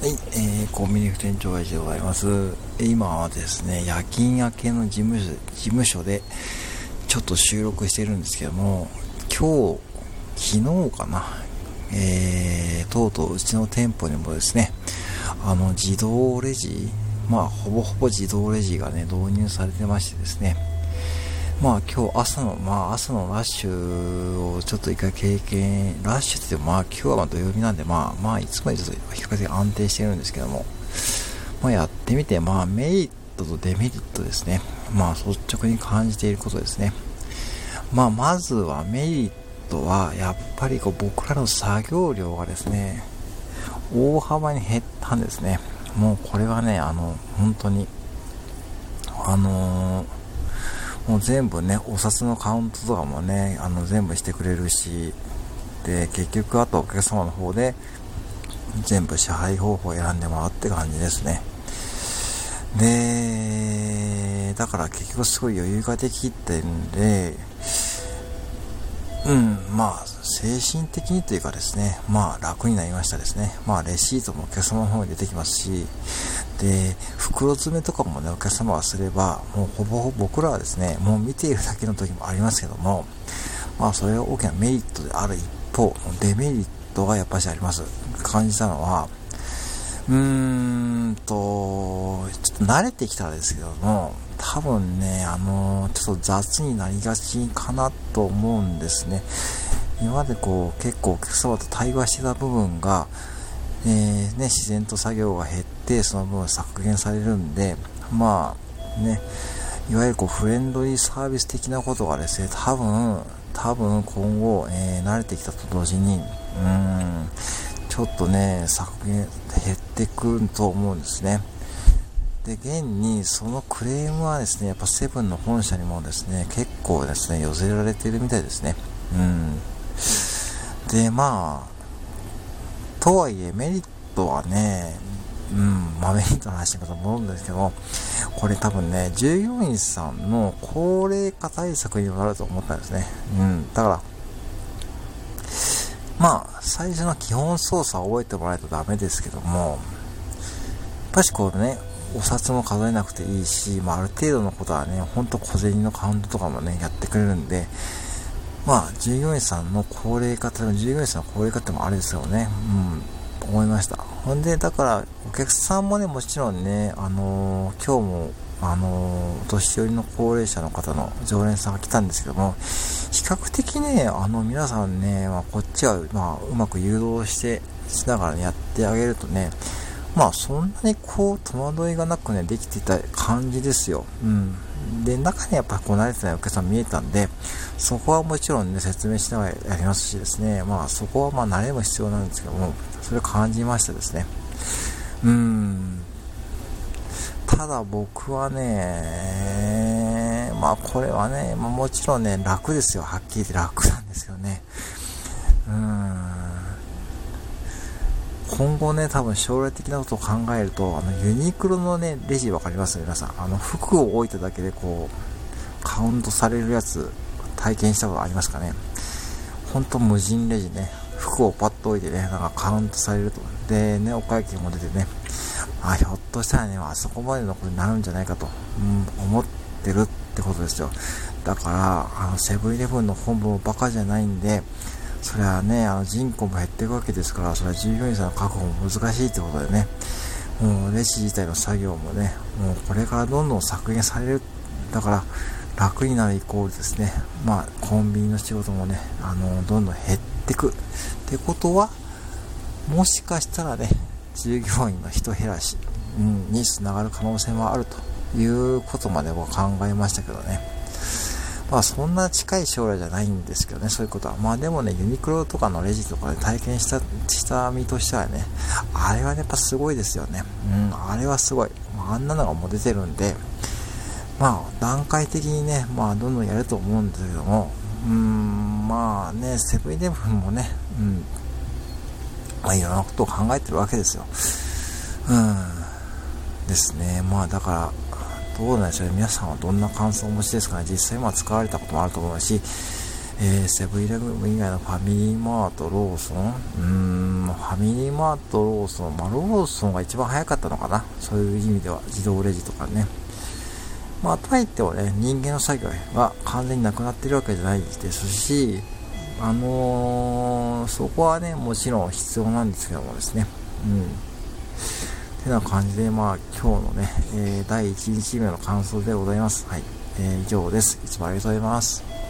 はい、えー、コンビニ副店長会でございます。今はですね、夜勤明けの事務所事務所で、ちょっと収録してるんですけども、今日、昨日かな、えー、とうとううちの店舗にもですね、あの、自動レジ、まあ、ほぼほぼ自動レジがね、導入されてましてですね、まあ今日朝の、まあ朝のラッシュをちょっと一回経験、ラッシュって言ってもまあ今日はま土曜日なんでまあまあいつもよりちょっと比較的安定してるんですけども、まあやってみてまあメリットとデメリットですね。まあ率直に感じていることですね。まあまずはメリットはやっぱりこう僕らの作業量がですね、大幅に減ったんですね。もうこれはね、あの、本当に、あのーもう全部ね、お札のカウントとかもね、あの全部してくれるし、で、結局あとお客様の方で全部支配方法を選んでもらうって感じですね。で、だから結局すごい余裕ができてるんで、うん、まあ、精神的にというかですね、まあ楽になりましたですね。まあレシートもお客様の方に出てきますし、で、袋詰めとかもね、お客様がすれば、もうほぼほぼ僕らはですね、もう見ているだけの時もありますけども、まあそれは大きなメリットである一方、デメリットがやっぱしあります。感じたのは、うーんと、ちょっと慣れてきたらですけども、多分ね、あの、ちょっと雑になりがちかなと思うんですね。今までこう、結構お客様と対話してた部分が、えー、ね、自然と作業が減って、その分削減されるんで、まあ、ね、いわゆるこうフレンドリーサービス的なことがですね、多分、多分今後、えー、慣れてきたと同時に、うん、ちょっとね、削減、減ってくると思うんですね。で、現にそのクレームはですね、やっぱセブンの本社にもですね、結構ですね、寄せられてるみたいですね。うん。で、まあ、とはいえメリットはね、うん、まあメリットの話だと思うんですけど、これ多分ね、従業員さんの高齢化対策になると思ったんですね。うん、だから、まあ、最初の基本操作を覚えてもらえるとダメですけども、やっぱしこうね、お札も数えなくていいし、まあ、ある程度のことはね、ほんと小銭のカウントとかもね、やってくれるんで、まあ、従業員さんの高齢化、従業員さんの高齢化ってもあれですよね、うん、思いました。ほんで、だから、お客さんもね、もちろんね、あのー、今日も、あのー、年寄りの高齢者の方の常連さんが来たんですけども、比較的ね、あの、皆さんね、まあ、こっちは、まあ、うまく誘導して、しながらね、やってあげるとね、まあそんなにこう戸惑いがなくね、できていた感じですよ。うん。で、中にやっぱこう慣れてないお客さん見えたんで、そこはもちろんね、説明しながらやりますしですね、まあそこはまあ慣れも必要なんですけども、それを感じましたですね。うん。ただ僕はね、まあこれはね、もちろんね、楽ですよ。はっきり言って楽なんですよね。うーん。今後ね、多分将来的なことを考えると、あの、ユニクロのね、レジわかります？皆さん。あの、服を置いただけでこう、カウントされるやつ、体験したことありますかね？ほんと無人レジね。服をパッと置いてね、なんかカウントされると。でね、お会計も出てね、あ、ひょっとしたらね、あそこまでのことになるんじゃないかと、うん、思ってるってことですよ。だから、あの、セブンイレブンの本部もバカじゃないんで、それはね、あの人口も減っていくわけですから、それは従業員さんの確保も難しいってことでね、もうレジ自体の作業もね、もうこれからどんどん削減される。だから、楽になるイコールですね、まあ、コンビニの仕事もね、あの、どんどん減っていく。ってことは、もしかしたらね、従業員の人減らし、うん、につながる可能性もあるということまでは考えましたけどね。まあそんな近い将来じゃないんですけどね、そういうことは。まあでもね、ユニクロとかのレジとかで体験した、した身としてはね、あれは、やっぱすごいですよね。うん、あれはすごい。まあ、あんなのがもう出てるんで、まあ段階的にね、まあどんどんやると思うんですけども、うーん、まあね、セブンイレブンもね、うん、まあいろんなことを考えてるわけですよ。うん、ですね。まあだから、どうなんでしょうね。皆さんはどんな感想をお持ちですかね。実際まあ使われたこともあると思うし、えー、セブンイレブン以外のファミリーマート、ローソンうーん、ファミリーマート、ローソン、まあ、ローソンが一番早かったのかな。そういう意味では、自動レジとかね。まあ、とはいってもね、人間の作業が完全になくなってるわけじゃないですし、あのー、そこはね、もちろん必要なんですけどもですね。うん。てな感じで、まあ、今日のね、えー、第1日目の感想でございます。はい。えー、以上です。いつもありがとうございます。